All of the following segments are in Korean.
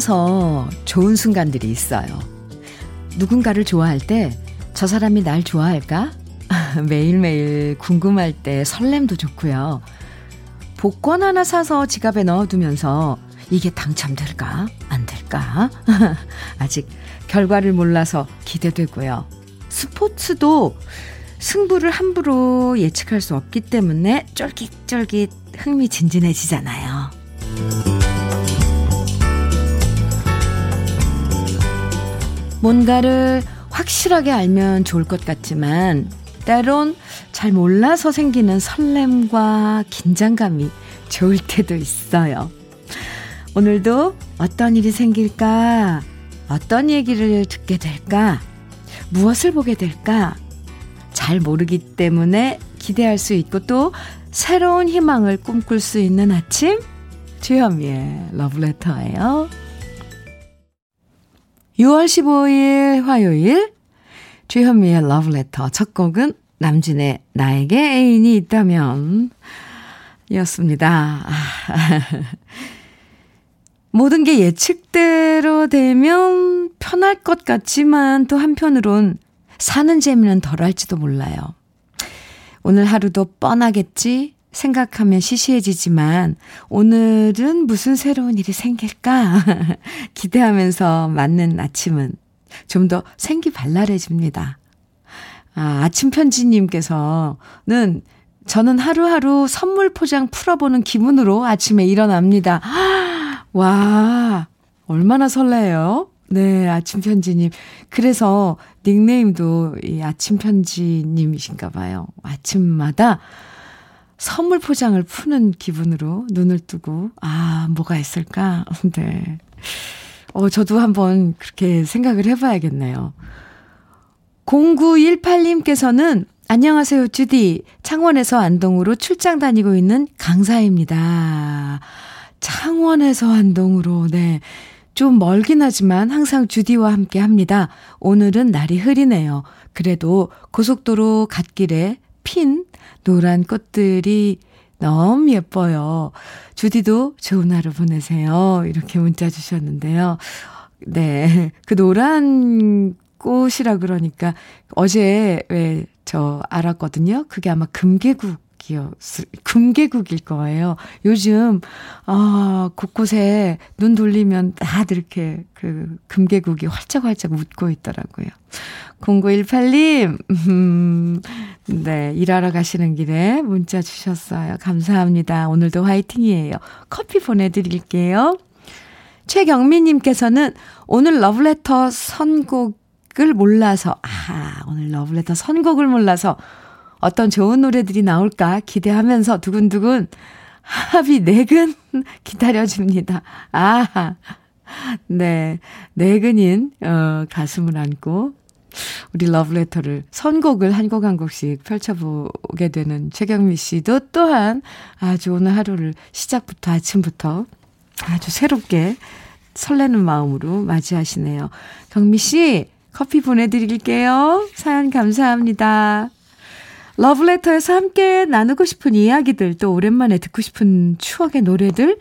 잘 몰라서 좋은 순간들이 있어요. 누군가를 좋아할 때 저 사람이 날 좋아할까? 매일매일 궁금할 때 설렘도 좋고요. 복권 하나 사서 지갑에 넣어두면서 이게 당첨될까? 안 될까? 아직 결과를 몰라서 기대되고요. 스포츠도 승부를 함부로 예측할 수 없기 때문에 쫄깃쫄깃 흥미진진해지잖아요. 뭔가를 확실하게 알면 좋을 것 같지만 때론 잘 몰라서 생기는 설렘과 긴장감이 좋을 때도 있어요. 오늘도 어떤 일이 생길까? 어떤 얘기를 듣게 될까? 무엇을 보게 될까? 잘 모르기 때문에 기대할 수 있고 또 새로운 희망을 꿈꿀 수 있는 아침? 주현미의 러브레터예요. 6월 15일 화요일 주현미의 러브레터 첫 곡은 남진의 나에게 애인이 있다면 이었습니다. 모든 게 예측대로 되면 편할 것 같지만 또 한편으론 사는 재미는 덜할지도 몰라요. 오늘 하루도 뻔하겠지 생각하면 시시해지지만 오늘은 무슨 새로운 일이 생길까 기대하면서 맞는 아침은 좀 더 생기 발랄해집니다. 아, 아침 편지님께서는 저는 하루하루 선물 포장 풀어보는 기분으로 아침에 일어납니다. 와, 얼마나 설레요? 네, 아침 편지님. 그래서 닉네임도 이 아침 편지님이신가 봐요. 아침마다 선물 포장을 푸는 기분으로 눈을 뜨고, 아, 뭐가 있을까? 네. 어, 저도 한번 그렇게 생각을 해봐야겠네요. 0918님께서는 안녕하세요, 주디. 창원에서 안동으로 출장 다니고 있는 강사입니다. 창원에서 안동으로, 네. 좀 멀긴 하지만 항상 주디와 함께 합니다. 오늘은 날이 흐리네요. 그래도 고속도로 갓길에 핀 노란 꽃들이 너무 예뻐요. 주디도 좋은 하루 보내세요. 이렇게 문자 주셨는데요. 네. 그 노란 꽃이라 그러니까 어제 왜 저 알았거든요. 그게 아마 금계국 이었, 금계국일 거예요. 요즘, 아, 곳곳에 눈 돌리면 다들 이렇게 그 금계국이 활짝활짝 웃고 있더라고요. 0918님, 음, 네, 일하러 가시는 길에 문자 주셨어요. 감사합니다. 오늘도 화이팅이에요. 커피 보내드릴게요. 최경민님께서는 오늘 러브레터 선곡을 몰라서, 아, 오늘 러브레터 선곡을 몰라서 어떤 좋은 노래들이 나올까 기대하면서 두근두근 합이 네근 기다려줍니다. 아, 네. 네근인, 어, 가슴을 안고 우리 러브레터를 선곡을 한 곡 한 곡씩 펼쳐보게 되는 최경미 씨도 또한 아주 오늘 하루를 시작부터 아침부터 아주 새롭게 설레는 마음으로 맞이하시네요. 경미 씨, 커피 보내드릴게요. 사연 감사합니다. 러브레터에서 함께 나누고 싶은 이야기들, 또 오랜만에 듣고 싶은 추억의 노래들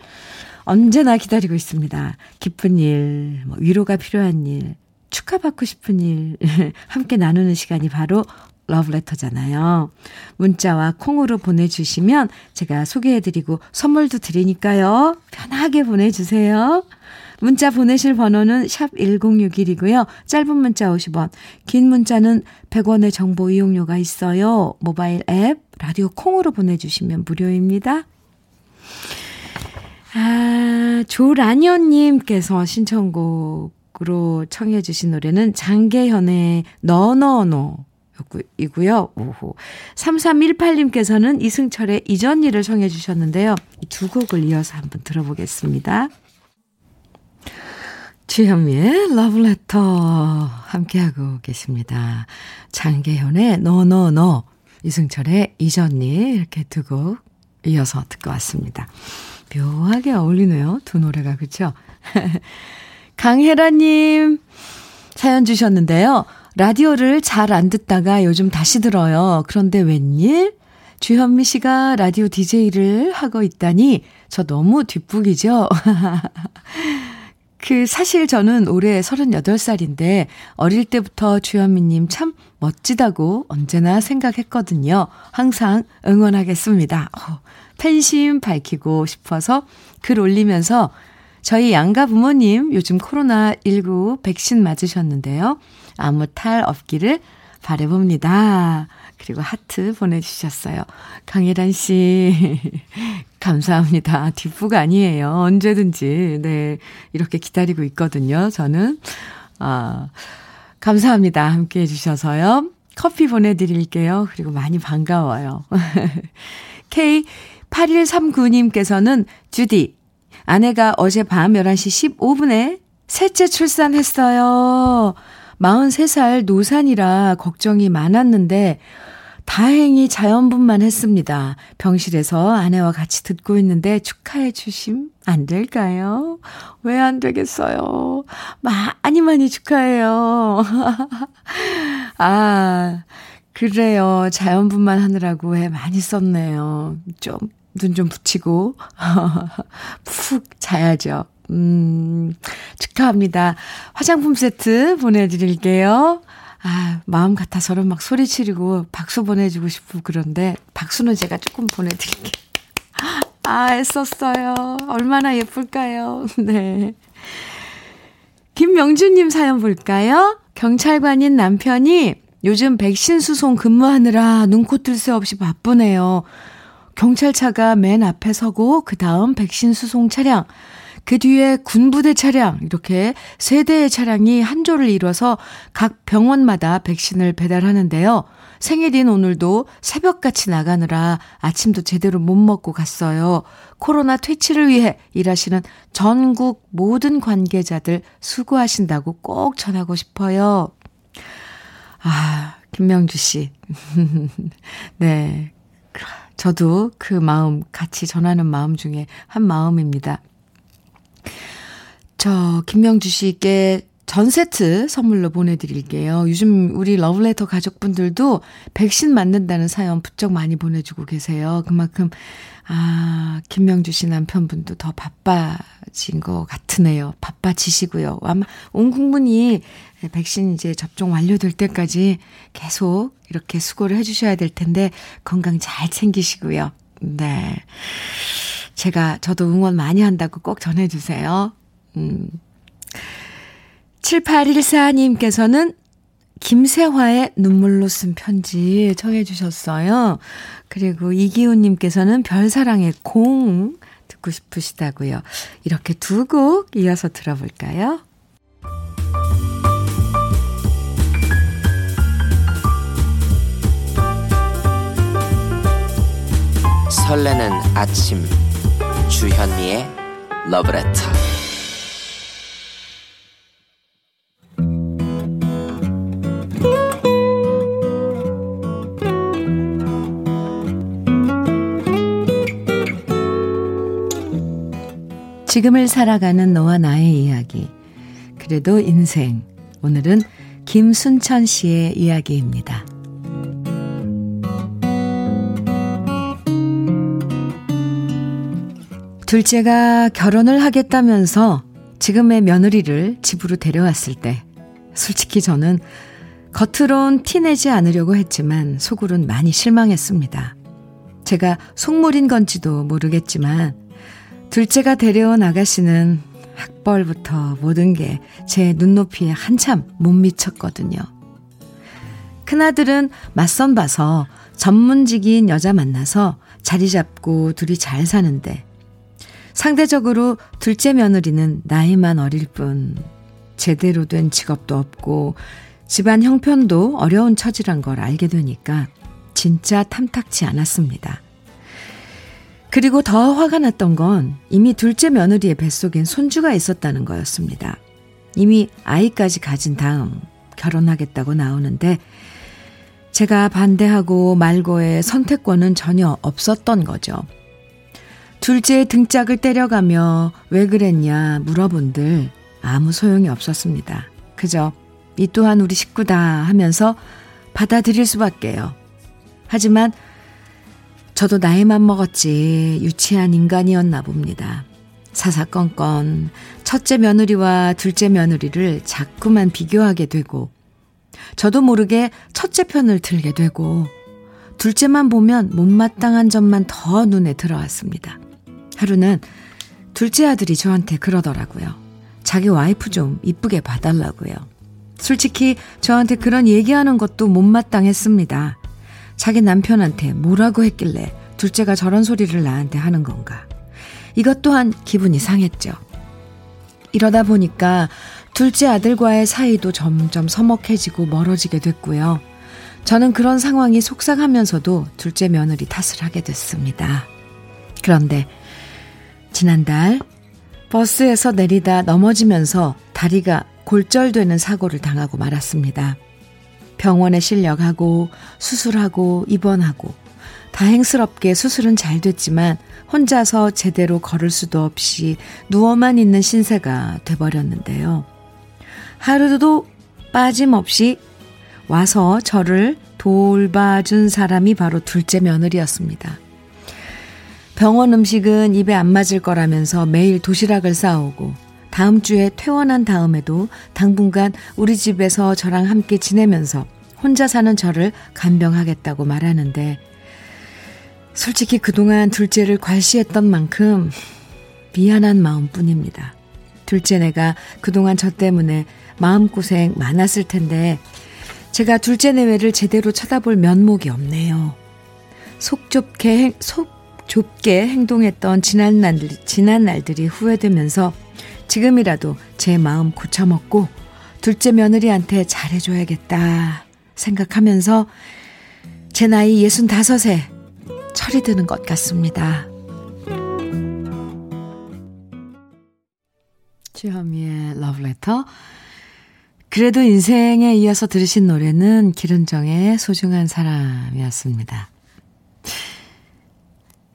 언제나 기다리고 있습니다. 기쁜 일, 뭐 위로가 필요한 일, 축하받고 싶은 일 함께 나누는 시간이 바로 러브레터잖아요. 문자와 콩으로 보내주시면 제가 소개해드리고 선물도 드리니까요. 편하게 보내주세요. 문자 보내실 번호는 샵 1061이고요. 짧은 문자 50원, 긴 문자는 100원의 정보 이용료가 있어요. 모바일 앱, 라디오 콩으로 보내주시면 무료입니다. 아, 조라니언님께서 신청곡 으로 청해 주신 노래는 장계현의 너너너 이고요. 오호. 3318님께서는 이승철의 이전 일을 청해 주셨는데요. 이 두 곡을 이어서 한번 들어보겠습니다. 주현미의 러브레터 함께하고 계십니다. 장계현의 너너너 이승철의 이전 일 이렇게 두 곡 이어서 듣고 왔습니다. 묘하게 어울리네요. 두 노래가 그렇죠? 강혜라님 사연 주셨는데요. 라디오를 잘 안 듣다가 요즘 다시 들어요. 그런데 웬일? 주현미 씨가 라디오 DJ를 하고 있다니 저 너무 뒷북이죠? 그 사실 저는 올해 38살인데 어릴 때부터 주현미님 참 멋지다고 언제나 생각했거든요. 항상 응원하겠습니다. 어, 팬심 밝히고 싶어서 글 올리면서 저희 양가 부모님 요즘 코로나19 백신 맞으셨는데요. 아무 탈 없기를 바래봅니다. 그리고 하트 보내주셨어요. 강혜란 씨, 감사합니다. 뒷부가 아니에요. 언제든지, 네, 이렇게 기다리고 있거든요. 저는. 아, 감사합니다. 함께 해주셔서요. 커피 보내드릴게요. 그리고 많이 반가워요. K8139님께서는 주디, 아내가 어제 밤 11시 15분에 셋째 출산했어요. 43살 노산이라 걱정이 많았는데 다행히 자연분만 했습니다. 병실에서 아내와 같이 듣고 있는데 축하해 주심 안 될까요? 왜 안 되겠어요? 많이 많이 축하해요. 아, 그래요. 자연분만 하느라고 애 많이 썼네요. 좀, 눈 좀 붙이고, 푹 자야죠. 음, 축하합니다. 화장품 세트 보내드릴게요. 아, 마음 같아서는 막 소리 치르고 박수 보내주고 싶고 그런데 박수는 제가 조금 보내드릴게요. 아, 애썼어요. 얼마나 예쁠까요? 네. 김명주님 사연 볼까요? 경찰관인 남편이 요즘 백신 수송 근무하느라 눈코 뜰 새 없이 바쁘네요. 경찰차가 맨 앞에 서고 그 다음 백신 수송 차량, 그 뒤에 군부대 차량, 이렇게 세 대의 차량이 한 조를 이뤄서 각 병원마다 백신을 배달하는데요. 생일인 오늘도 새벽같이 나가느라 아침도 제대로 못 먹고 갔어요. 코로나 퇴치를 위해 일하시는 전국 모든 관계자들 수고하신다고 꼭 전하고 싶어요. 아, 김명주 씨. 네. 저도 그 마음 같이 전하는 마음 중에 한 마음입니다. 저 김명주 씨께 전 세트 선물로 보내드릴게요. 요즘 우리 러브레터 가족분들도 백신 맞는다는 사연 부쩍 많이 보내주고 계세요. 그만큼, 아, 김명주 씨 남편분도 더 바빠진 것 같으네요. 바빠지시고요. 아마 온 국민이 백신 이제 접종 완료될 때까지 계속 이렇게 수고를 해주셔야 될 텐데 건강 잘 챙기시고요. 네. 제가, 저도 응원 많이 한다고 꼭 전해주세요. 음. 7814님께서는 김세화의 눈물로 쓴 편지 청해 주셨어요. 그리고 이기훈님께서는 별사랑의 공 듣고 싶으시다고요. 이렇게 두 곡 이어서 들어볼까요? 설레는 아침 주현미의 러브레터 지금을 살아가는 너와 나의 이야기. 그래도 인생. 오늘은 김순천 씨의 이야기입니다. 둘째가 결혼을 하겠다면서 지금의 며느리를 집으로 데려왔을 때, 솔직히 저는 겉으론 티내지 않으려고 했지만 속으론 많이 실망했습니다. 제가 속물인 건지도 모르겠지만 둘째가 데려온 아가씨는 학벌부터 모든 게 제 눈높이에 한참 못 미쳤거든요. 큰아들은 맞선 봐서 전문직인 여자 만나서 자리 잡고 둘이 잘 사는데 상대적으로 둘째 며느리는 나이만 어릴 뿐 제대로 된 직업도 없고 집안 형편도 어려운 처지란 걸 알게 되니까 진짜 탐탁치 않았습니다. 그리고 더 화가 났던 건 이미 둘째 며느리의 뱃속엔 손주가 있었다는 거였습니다. 이미 아이까지 가진 다음 결혼하겠다고 나오는데 제가 반대하고 말고의 선택권은 전혀 없었던 거죠. 둘째의 등짝을 때려가며 왜 그랬냐 물어본들 아무 소용이 없었습니다. 그저 이 또한 우리 식구다 하면서 받아들일 수밖에요. 하지만 저도 나이만 먹었지 유치한 인간이었나 봅니다. 사사건건 첫째 며느리와 둘째 며느리를 자꾸만 비교하게 되고, 저도 모르게 첫째 편을 들게 되고, 둘째만 보면 못마땅한 점만 더 눈에 들어왔습니다. 하루는 둘째 아들이 저한테 그러더라고요. 자기 와이프 좀 이쁘게 봐달라고요. 솔직히 저한테 그런 얘기하는 것도 못마땅했습니다. 자기 남편한테 뭐라고 했길래 둘째가 저런 소리를 나한테 하는 건가. 이것 또한 기분이 상했죠. 이러다 보니까 둘째 아들과의 사이도 점점 서먹해지고 멀어지게 됐고요. 저는 그런 상황이 속상하면서도 둘째 며느리 탓을 하게 됐습니다. 그런데 지난달 버스에서 내리다 넘어지면서 다리가 골절되는 사고를 당하고 말았습니다. 병원에 실려가고 수술하고 입원하고 다행스럽게 수술은 잘 됐지만 혼자서 제대로 걸을 수도 없이 누워만 있는 신세가 돼버렸는데요. 하루도 빠짐없이 와서 저를 돌봐준 사람이 바로 둘째 며느리였습니다. 병원 음식은 입에 안 맞을 거라면서 매일 도시락을 싸오고 다음 주에 퇴원한 다음에도 당분간 우리 집에서 저랑 함께 지내면서 혼자 사는 저를 간병하겠다고 말하는데 솔직히 그동안 둘째를 괄시했던 만큼 미안한 마음뿐입니다. 둘째 내가 그동안 저 때문에 마음고생 많았을 텐데 제가 둘째 내외를 제대로 쳐다볼 면목이 없네요. 속 좁게, 속 좁게 행동했던 지난 날들이, 지난 날들이 후회되면서 지금이라도 제 마음 고쳐먹고 둘째 며느리한테 잘해줘야겠다 생각하면서 제 나이 65에 철이 드는 것 같습니다. 주현미의 러브레터 그래도 인생에 이어서 들으신 노래는 기른정의 소중한 사람이었습니다.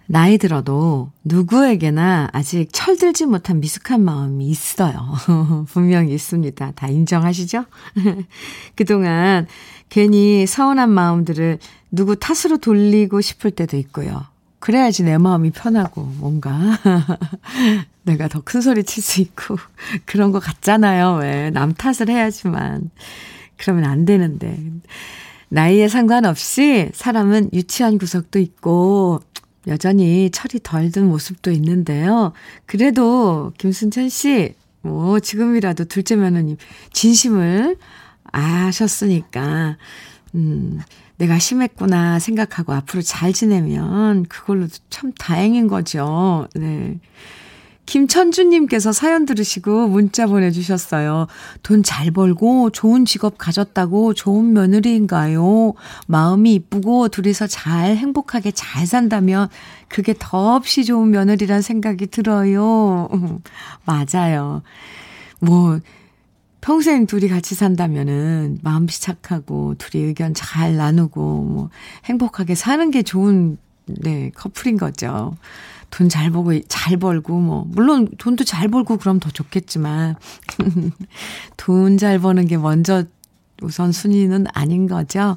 나이 들어도 누구에게나 아직 철들지 못한 미숙한 마음이 있어요. 분명히 있습니다. 다 인정하시죠? 그동안 괜히 서운한 마음들을 누구 탓으로 돌리고 싶을 때도 있고요. 그래야지 내 마음이 편하고 뭔가 내가 더 큰 소리 칠 수 있고 그런 거 같잖아요. 왜? 남 탓을 해야지만. 그러면 안 되는데. 나이에 상관없이 사람은 유치한 구석도 있고 여전히 철이 덜 든 모습도 있는데요. 그래도 김순찬 씨, 뭐 지금이라도 둘째 며느님 진심을 아셨으니까 음, 내가 심했구나 생각하고 앞으로 잘 지내면 그걸로도 참 다행인 거죠. 네. 김천주님께서 사연 들으시고 문자 보내주셨어요. 돈 잘 벌고 좋은 직업 가졌다고 좋은 며느리인가요? 마음이 이쁘고 둘이서 잘 행복하게 잘 산다면 그게 더없이 좋은 며느리란 생각이 들어요. 맞아요. 뭐, 평생 둘이 같이 산다면은 마음이 착하고 둘이 의견 잘 나누고 뭐 행복하게 사는 게 좋은 네, 커플인 거죠. 돈잘 벌고, 잘 벌고, 뭐, 물론 돈도 잘 벌고 그럼 더 좋겠지만, 돈 잘 버는 게 먼저 우선순위는 아닌 거죠.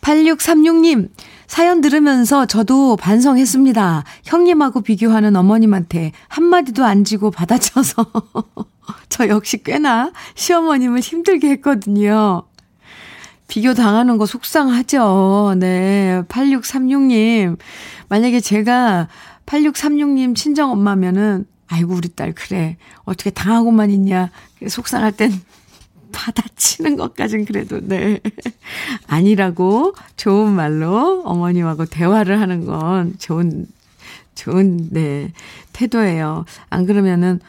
8636님, 사연 들으면서 저도 반성했습니다. 형님하고 비교하는 어머님한테 한마디도 안 지고 받아쳐서 저 역시 꽤나 시어머님을 힘들게 했거든요. 비교 당하는 거 속상하죠. 네. 8636님. 만약에 제가 8636님 친정 엄마면은, 아이고, 우리 딸, 그래. 어떻게 당하고만 있냐. 속상할 땐 받아치는 것까진 그래도, 네. 아니라고 좋은 말로 어머님하고 대화를 하는 건 좋은, 좋은, 네, 태도예요. 안 그러면은,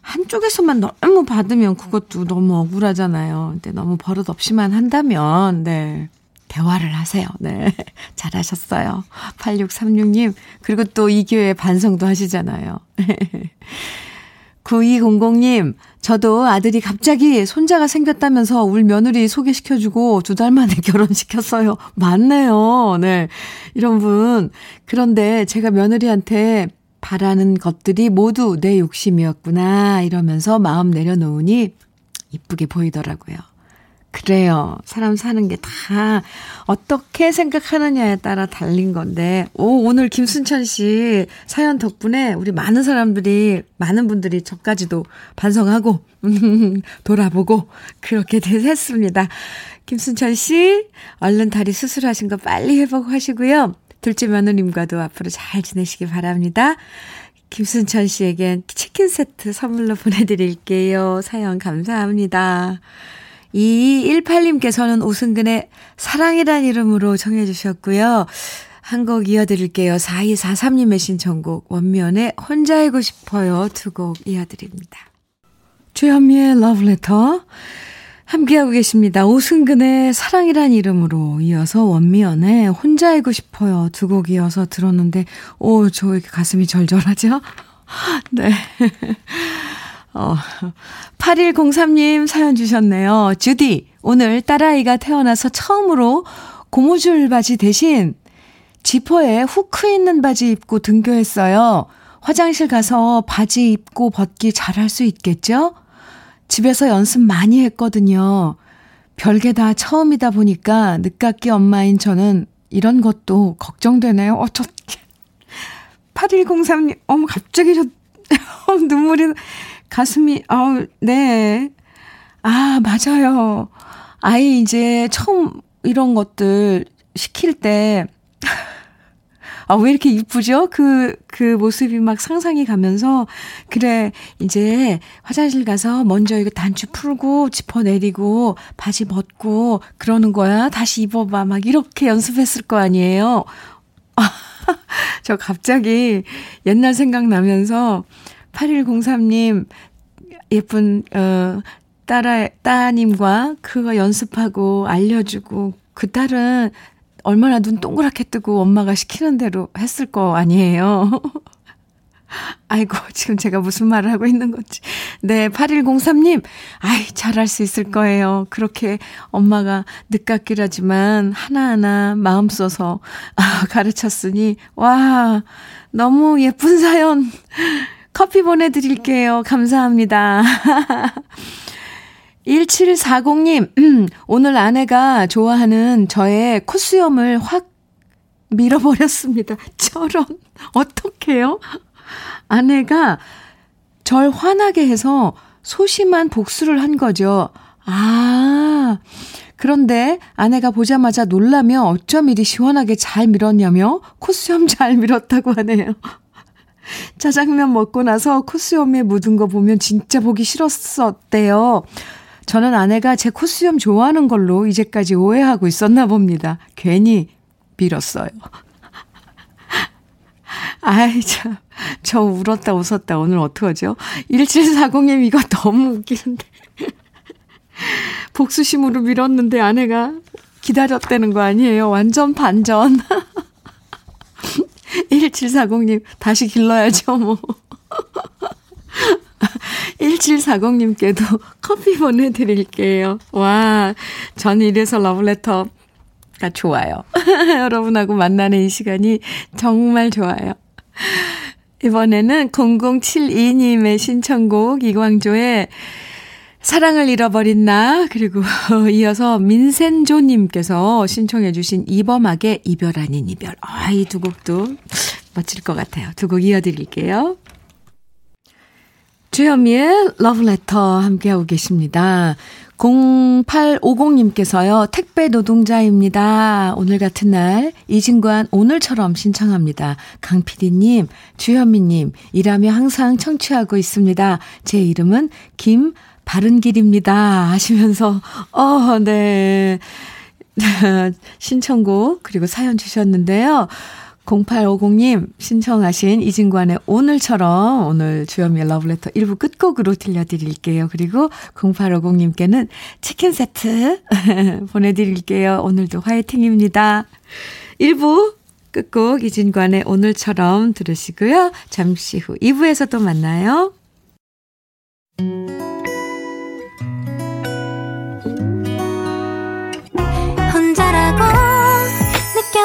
한쪽에서만 너무 받으면 그것도 너무 억울하잖아요. 근데 너무 버릇 없이만 한다면, 네. 대화를 하세요. 네. 잘하셨어요. 8636님. 그리고 또 이 기회에 반성도 하시잖아요. 9200님, 저도 아들이 갑자기 손자가 생겼다면서 울 며느리 소개시켜주고 두 달 만에 결혼시켰어요. 맞네요. 네. 이런 분. 그런데 제가 며느리한테 바라는 것들이 모두 내 욕심이었구나 이러면서 마음 내려놓으니 이쁘게 보이더라고요. 그래요. 사람 사는 게 다 어떻게 생각하느냐에 따라 달린 건데, 오, 오늘 김순찬 씨 사연 덕분에 우리 많은 사람들이, 많은 분들이 저까지도 반성하고, 돌아보고, 그렇게 됐습니다. 김순찬 씨, 얼른 다리 수술하신 거 빨리 회복하시고요. 둘째 며느님과도 앞으로 잘 지내시기 바랍니다. 김순찬 씨에겐 치킨 세트 선물로 보내드릴게요. 사연 감사합니다. 2218님께서는 오승근의 사랑이란 이름으로 청해 주셨고요. 한 곡 이어드릴게요. 4243님의 신청곡 원면의 혼자이고 싶어요. 두 곡 이어드립니다. 주현미의 러브레터 함께하고 계십니다. 오승근의 사랑이란 이름으로 이어서 원미연의 혼자이고 싶어요. 두 곡 이어서 들었는데 오, 저 이렇게 가슴이 절절하죠? 네. 어, 8103님 사연 주셨네요. 주디, 오늘 딸아이가 태어나서 처음으로 고무줄 바지 대신 지퍼에 후크 있는 바지 입고 등교했어요. 화장실 가서 바지 입고 벗기 잘할 수 있겠죠? 집에서 연습 많이 했거든요. 별게 다 처음이다 보니까 늦깎이 엄마인 저는 이런 것도 걱정되네요. 어, 저, 8103님, 어머, 갑자기 저, 눈물이, 가슴이, 아우, 네. 아, 맞아요. 아이 이제 처음 이런 것들 시킬 때, 아, 왜 이렇게 이쁘죠? 그, 그 모습이 막 상상이 가면서, 그래, 이제 화장실 가서 먼저 이거 단추 풀고, 지퍼 내리고, 바지 벗고, 그러는 거야. 다시 입어봐. 막 이렇게 연습했을 거 아니에요. 아, 저 갑자기 옛날 생각나면서, 8103님, 예쁜, 어, 딸아, 따님과 그거 연습하고 알려주고, 그 딸은 얼마나 눈 동그랗게 뜨고 엄마가 시키는 대로 했을 거 아니에요. 아이고, 지금 제가 무슨 말을 하고 있는 건지. 네, 8103님, 아이, 잘할 수 있을 거예요. 그렇게 엄마가 늦깎이라지만 하나하나 마음 써서 아, 가르쳤으니, 와, 너무 예쁜 사연. 커피 보내드릴게요. 감사합니다. 1740님, 음, 오늘 아내가 좋아하는 저의 코수염을 확 밀어버렸습니다. 저런, 어떡해요? 아내가 절 화나게 해서 소심한 복수를 한 거죠. 아, 그런데 아내가 보자마자 놀라며 어쩜 이리 시원하게 잘 밀었냐며 코수염 잘 밀었다고 하네요. 짜장면 먹고 나서 코수염에 묻은 거 보면 진짜 보기 싫었었대요. 저는 아내가 제 코수염 좋아하는 걸로 이제까지 오해하고 있었나 봅니다. 괜히 빌었어요. 아이, 참. 저 울었다 웃었다. 오늘 어떡하죠? 1740님 이거 너무 웃기는데. 복수심으로 밀었는데 아내가 기다렸다는 거 아니에요? 완전 반전. 1740님, 다시 길러야죠, 뭐. 1740님께도 커피 보내드릴게요. 와, 전 이래서 러브레터가 좋아요. 여러분하고 만나는 이 시간이 정말 좋아요. 이번에는 0072님의 신청곡 이광조의 사랑을 잃어버린 나 그리고 이어서 민센조님께서 신청해 주신 이범학의 이별 아닌 이별 아, 이 두 곡도 멋질 것 같아요. 두 곡 이어드릴게요. 주현미의 러브레터 함께하고 계십니다. 0850님께서요, 택배 노동자입니다. 오늘 같은 날, 이진관 오늘처럼 신청합니다. 강PD님, 주현미님, 일하며 항상 청취하고 있습니다. 제 이름은 김 바른 길입니다. 하시면서, 어, 네. 신청곡, 그리고 사연 주셨는데요. 0850님 신청하신 이진관의 오늘처럼 오늘 주현미의 러브레터 1부 끝곡으로 들려드릴게요. 그리고 0850님께는 치킨 세트 보내드릴게요. 오늘도 화이팅입니다. 1부 끝곡 이진관의 오늘처럼 들으시고요. 잠시 후 2부에서 또 만나요.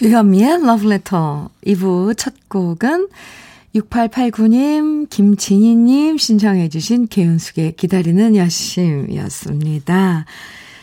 주현미의 Letter 2부 첫 곡은 6889님, 김진희님 신청해 주신 개은숙의 기다리는 여심이었습니다.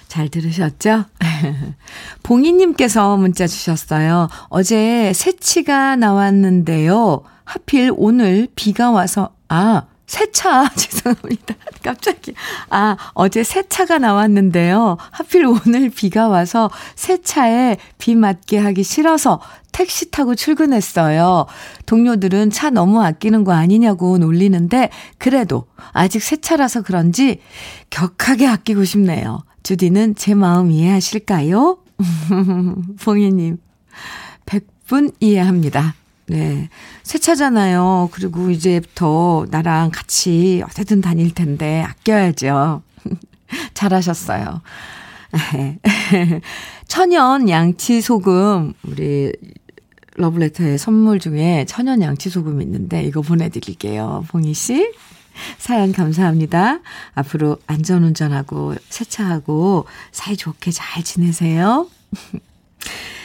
잘 들으셨죠? 봉희님께서 문자 주셨어요. 어제 새치가 나왔는데요. 하필 오늘 비가 와서, 아, 새차, 죄송합니다. 깜짝이야. 아, 어제 새차가 나왔는데요. 하필 오늘 비가 와서 새차에 비 맞게 하기 싫어서 택시 타고 출근했어요. 동료들은 차 너무 아끼는 거 아니냐고 놀리는데, 그래도 아직 새차라서 그런지 격하게 아끼고 싶네요. 주디는 제 마음 이해하실까요? 봉희님, 100분 이해합니다. 네. 새 차잖아요. 그리고 이제부터 나랑 같이 어디든 다닐 텐데 아껴야죠. 잘하셨어요. 천연 양치 소금, 우리 러브레터의 선물 중에 천연 양치 소금 있는데 이거 보내드릴게요. 봉희 씨. 사연 감사합니다. 앞으로 안전운전하고 세차하고 사이좋게 잘 지내세요.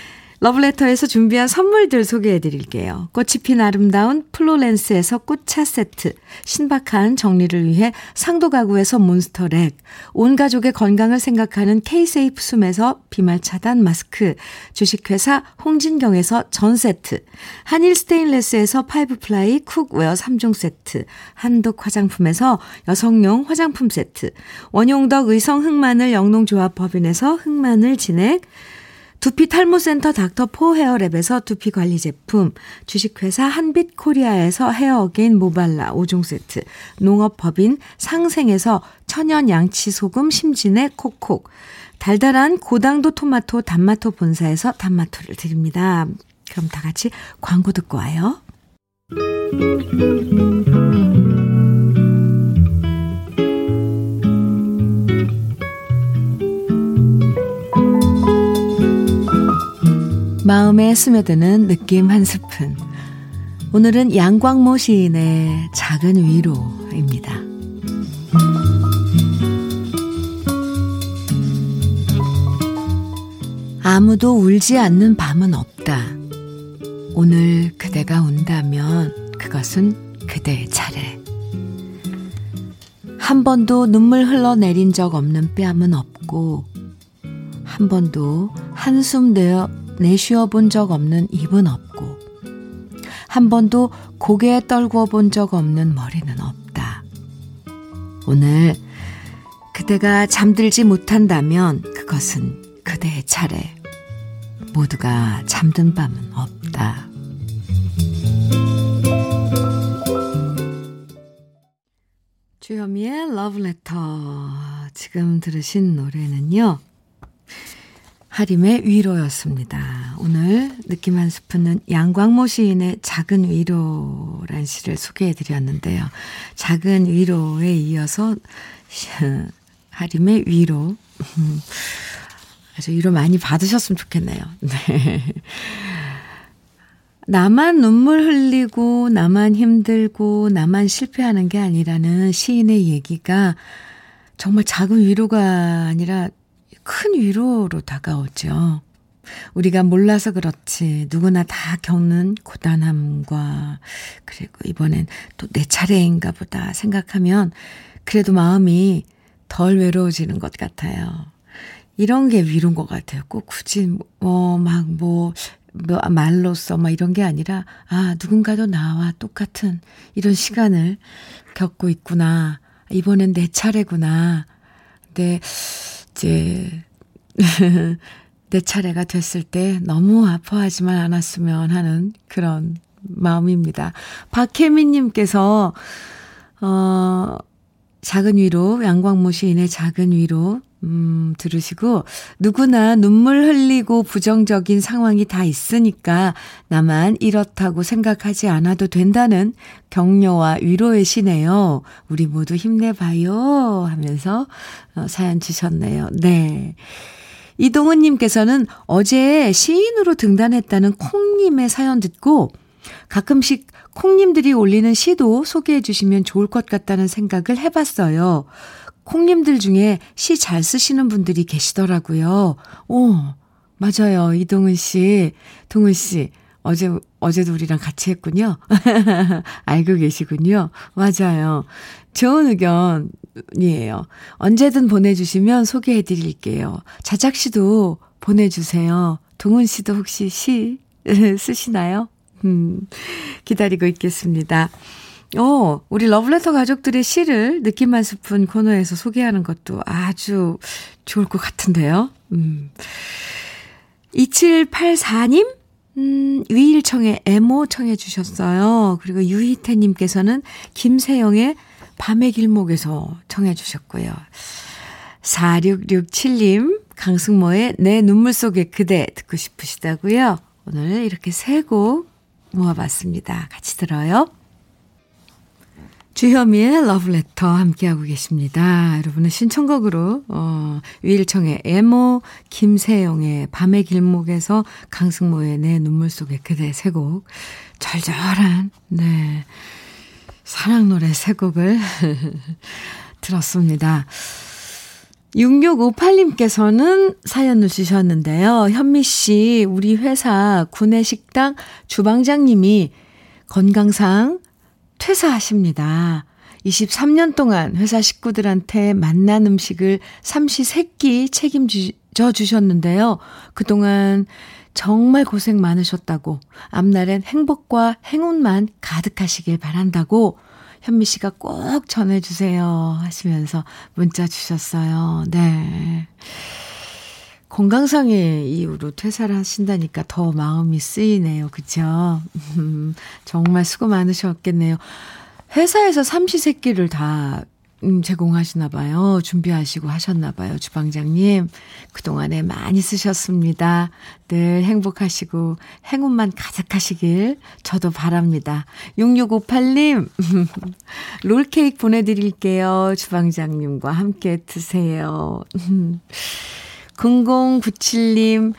러브레터에서 준비한 선물들 소개해 드릴게요. 꽃이 핀 아름다운 플로렌스에서 꽃차 세트, 신박한 정리를 위해 상도 가구에서 monster rack, 온 가족의 건강을 생각하는 케이세이프 숨에서 비말 차단 마스크, 주식회사 홍진경에서 전 세트, 한일 스테인레스에서 five ply cookware 3종 세트, 한독 화장품에서 여성용 화장품 세트, 원용덕 의성 흑마늘 영농조합 법인에서 흑마늘 진액, 두피 탈모센터 닥터포 헤어랩에서 두피 관리 제품, 주식회사 한빛 코리아에서 헤어게인 모발라 5종 세트, 농업법인 상생에서 천연 양치 소금 심진의 콕콕, 달달한 고당도 토마토 단마토 본사에서 단마토를 드립니다. 그럼 다 같이 광고 듣고 와요. 마음에 스며드는 느낌 한 스푼. 오늘은 양광모 시인의 작은 위로입니다. 아무도 울지 않는 밤은 없다. 오늘 그대가 운다면 그것은 그대의 차례. 한 번도 눈물 흘러내린 적 없는 뺨은 없고, 한 번도 한숨 내어 내쉬어 본 적 없는 입은 없고, 한 번도 고개 떨구어 본 적 없는 머리는 없다. 오늘 그대가 잠들지 못한다면 그것은 그대의 차례. 모두가 잠든 밤은 없다. 주현미의 러브레터. 지금 들으신 노래는요. 하림의 위로였습니다. 오늘 느낌 한 스푼은 양광모 시인의 작은 위로란 시를 소개해 드렸는데요. 작은 위로에 이어서 하림의 위로. 아주 위로 많이 받으셨으면 좋겠네요. 네. 나만 눈물 흘리고, 나만 힘들고, 나만 실패하는 게 아니라는 시인의 얘기가 정말 작은 위로가 아니라 큰 위로로 다가오죠. 우리가 몰라서 그렇지 누구나 다 겪는 고단함과 그리고 이번엔 또 내 차례인가 보다 생각하면 그래도 마음이 덜 외로워지는 것 같아요. 이런 게 위로인 것 같아요. 꼭 굳이 뭐 막뭐 뭐 말로써 막 이런 게 아니라 아 누군가도 나와 똑같은 이런 시간을 겪고 있구나. 이번엔 내 차례구나. 근데 이제 내 차례가 됐을 때 너무 아파하지만 않았으면 하는 그런 마음입니다. 박혜민님께서, 어, 작은 위로, 양광모 시인의 작은 위로, 음, 들으시고, 누구나 눈물 흘리고 부정적인 상황이 다 있으니까 나만 이렇다고 생각하지 않아도 된다는 격려와 위로의 시네요. 우리 모두 힘내봐요. 하면서 어, 사연 주셨네요. 네. 이동은님께서는 어제 시인으로 등단했다는 콩님의 사연 듣고 가끔씩 콩님들이 올리는 시도 소개해 주시면 좋을 것 같다는 생각을 해봤어요. 콩님들 중에 시 잘 쓰시는 분들이 계시더라고요. 오, 맞아요. 이동은 씨, 동은 씨. 어제, 어제도 우리랑 같이 했군요. 알고 계시군요. 맞아요. 좋은 의견이에요. 언제든 보내주시면 소개해 드릴게요. 자작 씨도 보내주세요. 동은 씨도 혹시 시 쓰시나요? 음, 기다리고 있겠습니다. 어, 우리 러블레터 가족들의 시를 느낌 한 스푼 코너에서 소개하는 것도 아주 좋을 것 같은데요. 음. 2784님? 음, 위일청의 애모 청해 주셨어요. 그리고 유희태님께서는 김세영의 밤의 길목에서 청해 주셨고요. 4667님, 강승모의 내 눈물 속에 그대 듣고 싶으시다고요. 오늘 이렇게 세 곡 모아봤습니다. 같이 들어요. 주현미의 러브레터 함께하고 계십니다. 여러분의 신청곡으로 어, 위일청의 애모, 김세영의 밤의 길목에서 강승모의 내 눈물 속에 그대 세 곡, 절절한 네 사랑 노래 세 곡을 들었습니다. 6658님께서는 사연을 주셨는데요. 현미 씨, 우리 회사 구내식당 주방장님이 건강상 퇴사하십니다. 23년 동안 회사 식구들한테 맛난 음식을 삼시 세끼 책임져 주셨는데요. 그동안 정말 고생 많으셨다고, 앞날엔 행복과 행운만 가득하시길 바란다고, 현미 씨가 꼭 전해주세요. 하시면서 문자 주셨어요. 네. 건강상의 이유로 퇴사를 하신다니까 더 마음이 쓰이네요. 그쵸? 음, 정말 수고 많으셨겠네요. 회사에서 삼시세끼를 다 음, 제공하시나 봐요. 준비하시고 하셨나 봐요. 주방장님. 그동안에 많이 쓰셨습니다. 늘 행복하시고 행운만 가득하시길 저도 바랍니다. 6658님. 롤케이크 보내드릴게요. 주방장님과 함께 드세요. 0097님,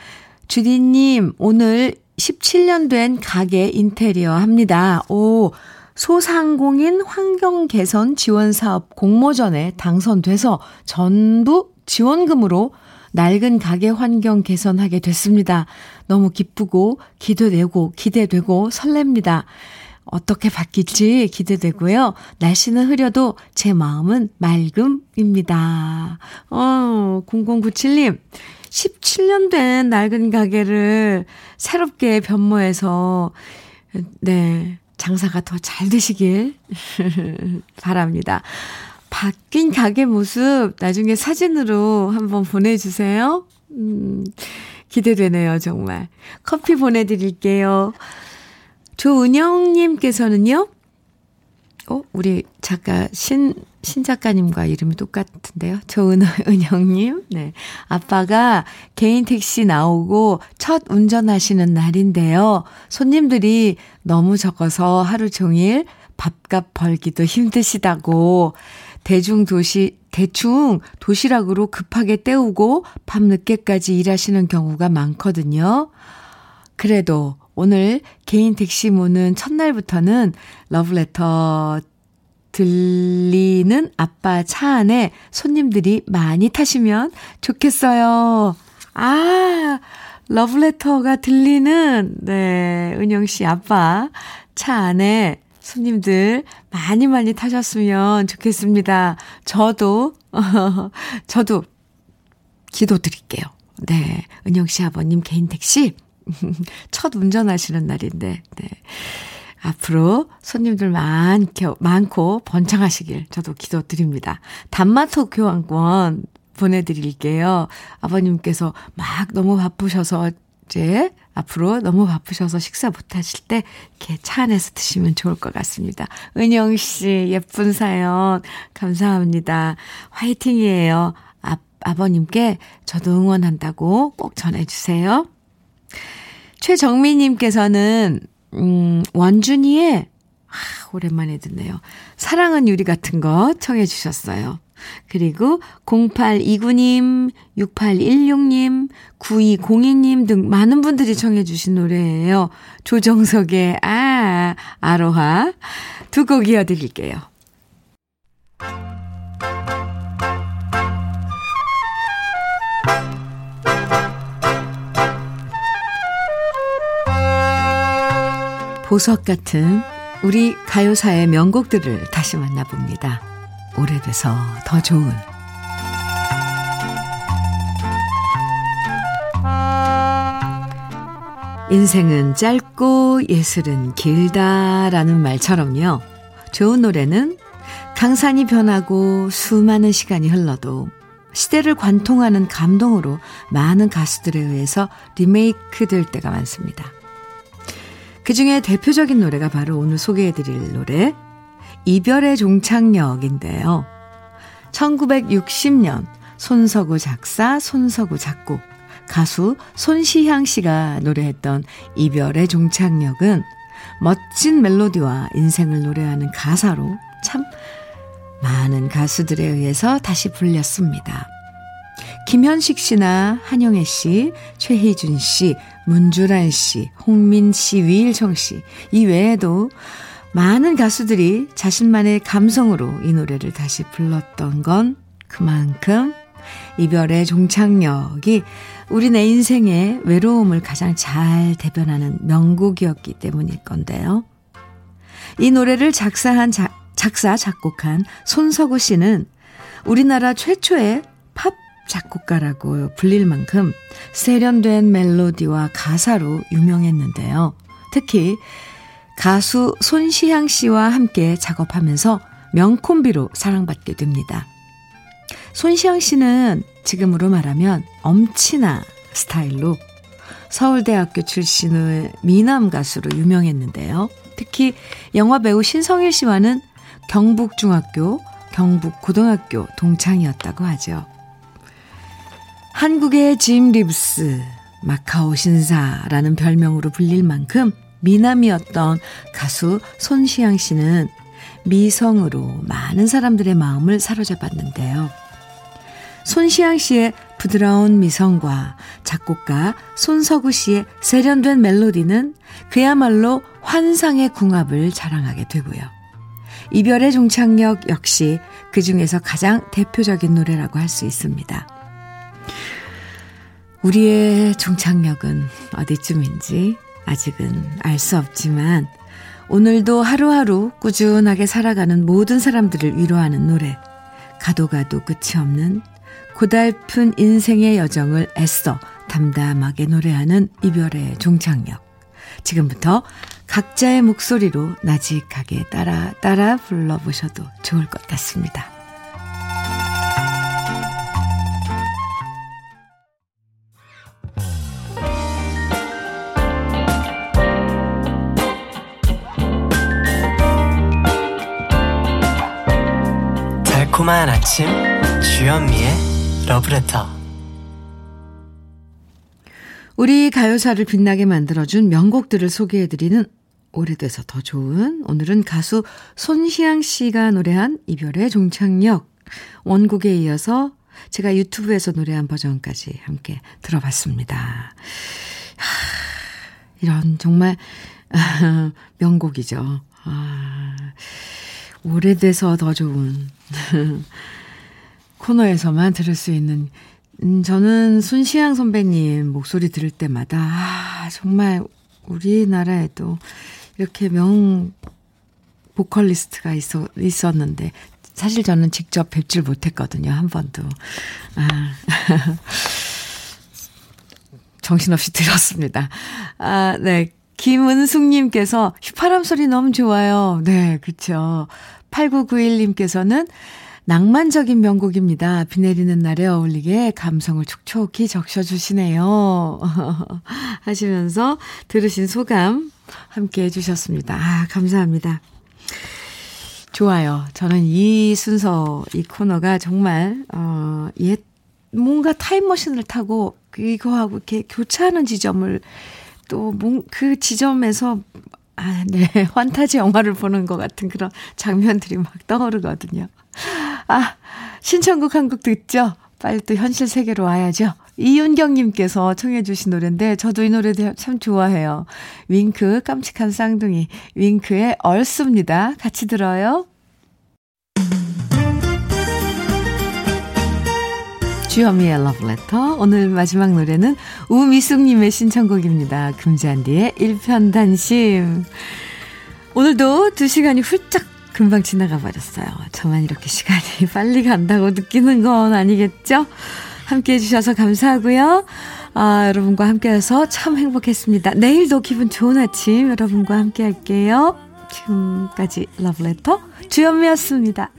주디님, 오늘 17년 된 가게 인테리어 합니다. 오, 소상공인 환경 개선 지원 사업 공모전에 당선돼서 전부 지원금으로 낡은 가게 환경 개선하게 됐습니다. 너무 기쁘고 기대되고 기대되고 설렙니다. 어떻게 바뀔지 기대되고요. 날씨는 흐려도 제 마음은 맑음입니다. 어, 0097님. 17년 된 낡은 가게를 새롭게 변모해서, 네, 장사가 더 잘 되시길 바랍니다. 바뀐 가게 모습 나중에 사진으로 한번 보내주세요. 음, 기대되네요, 정말. 커피 보내드릴게요. 조은영님께서는요, 어, 우리 작가, 신, 신 작가님과 이름이 똑같은데요. 조은영님, 네. 아빠가 개인 택시 나오고 첫 운전하시는 날인데요. 손님들이 너무 적어서 하루 종일 밥값 벌기도 힘드시다고 대중 도시, 대충 도시락으로 급하게 때우고 밤늦게까지 일하시는 경우가 많거든요. 그래도 오늘 개인 택시 모는 첫날부터는 러브레터 들리는 아빠 차 안에 손님들이 많이 타시면 좋겠어요. 아, 러브레터가 들리는, 네, 은영 씨 아빠 차 안에 손님들 많이 많이 타셨으면 좋겠습니다. 저도, 저도 기도 드릴게요. 네. 은영 씨 아버님 개인 택시 첫 운전하시는 날인데, 네. 앞으로 손님들 많고, 많고 번창하시길 저도 기도드립니다. 단마토 교환권 보내드릴게요. 아버님께서 막 너무 바쁘셔서 이제 앞으로 너무 바쁘셔서 식사 못하실 때 이렇게 차 안에서 드시면 좋을 것 같습니다. 은영 씨 예쁜 사연 감사합니다. 화이팅이에요. 아, 아버님께 저도 응원한다고 꼭 전해주세요. 최정미님께서는, 음, 원준이의, 아, 오랜만에 듣네요. 사랑은 유리 같은 거 청해 주셨어요. 그리고 0829님, 6816님, 9202님 등 많은 분들이 청해 주신 노래예요. 조정석의 아 아, 아로하 두 곡 이어드릴게요. 보석 같은 우리 가요사의 명곡들을 다시 만나봅니다. 오래돼서 더 좋은 인생은 짧고 예술은 길다라는 말처럼요. 좋은 노래는 강산이 변하고 수많은 시간이 흘러도 시대를 관통하는 감동으로 많은 가수들에 의해서 리메이크 될 때가 많습니다. 그 중에 대표적인 노래가 바로 오늘 소개해드릴 노래, 이별의 종착역인데요. 1960년 손석구 작사, 손석구 작곡, 가수 손시향 씨가 노래했던 이별의 종착역은 멋진 멜로디와 인생을 노래하는 가사로 참 많은 가수들에 의해서 다시 불렸습니다. 김현식 씨나 한영애 씨, 최희준 씨, 문주란 씨, 홍민 씨, 위일청 씨, 이 외에도 많은 가수들이 자신만의 감성으로 이 노래를 다시 불렀던 건 그만큼 이별의 종착역이 우리 내 인생의 외로움을 가장 잘 대변하는 명곡이었기 때문일 건데요. 이 노래를 작사한 자, 작사 작곡한 손석우 씨는 우리나라 최초의 팝 작곡가라고 불릴 만큼 세련된 멜로디와 가사로 유명했는데요. 특히 가수 손시향 씨와 함께 작업하면서 명콤비로 사랑받게 됩니다. 손시영 씨는 지금으로 말하면 엄친아 스타일로 서울대학교 출신의 미남 가수로 유명했는데요. 특히 영화 배우 신성일 씨와는 경북중학교, 경북고등학교 동창이었다고 하죠. 한국의 짐 립스, 마카오 신사라는 별명으로 불릴 만큼 미남이었던 가수 손시양 씨는 미성으로 많은 사람들의 마음을 사로잡았는데요. 손시양 씨의 부드러운 미성과 작곡가 손석우 씨의 세련된 멜로디는 그야말로 환상의 궁합을 자랑하게 되고요. 이별의 종착역 역시 그 중에서 가장 대표적인 노래라고 할 수 있습니다. 우리의 종착역은 어디쯤인지 아직은 알 수 없지만 오늘도 하루하루 꾸준하게 살아가는 모든 사람들을 위로하는 노래. 가도 가도 끝이 없는 고달픈 인생의 여정을 애써 담담하게 노래하는 이별의 종착역. 지금부터 각자의 목소리로 나직하게 따라 따라 불러보셔도 좋을 것 같습니다. 달콤한 아침 주현미의 러브레터 우리 가요사를 빛나게 만들어준 명곡들을 소개해드리는 오래돼서 더 좋은 오늘은 가수 손희양 씨가 노래한 이별의 종착역 원곡에 이어서 제가 유튜브에서 노래한 버전까지 함께 들어봤습니다. 하, 이런 정말 명곡이죠. 아, 오래돼서 더 좋은 코너에서만 들을 수 있는 음, 저는 손시향 선배님 목소리 들을 때마다 아, 정말 우리나라에도 이렇게 명 보컬리스트가 있어, 있었는데 사실 저는 직접 뵙질 못했거든요. 한 번도. 아. 정신없이 들었습니다. 아, 네. 김은숙님께서 휘파람 소리 너무 좋아요. 네, 그쵸. 8991님께서는 낭만적인 명곡입니다. 비 내리는 날에 어울리게 감성을 촉촉히 적셔주시네요. 하시면서 들으신 소감 함께 해주셨습니다. 아, 감사합니다. 좋아요. 저는 이 순서, 이 코너가 정말, 어, 옛, 뭔가 타임머신을 타고 이거하고 이렇게 교차하는 지점을 또, 그 지점에서 아, 네. 환타지 영화를 보는 것 같은 그런 장면들이 막 떠오르거든요. 아, 신청곡 한 곡 듣죠? 빨리 또 현실 세계로 와야죠. 이윤경님께서 청해주신 노래인데, 저도 이 노래 참 좋아해요. 윙크, 깜찍한 쌍둥이. 윙크의 얼쑤입니다. 같이 들어요. 주현미의 러브레터. 오늘 마지막 노래는 우미숙님의 신청곡입니다. 금잔디의 일편단심. 오늘도 두 시간이 훌쩍 금방 지나가 버렸어요. 저만 이렇게 시간이 빨리 간다고 느끼는 건 아니겠죠? 함께 해주셔서 감사하고요. 아, 여러분과 함께해서 참 행복했습니다. 내일도 기분 좋은 아침 여러분과 함께 할게요. 지금까지 러브레터 주현미였습니다.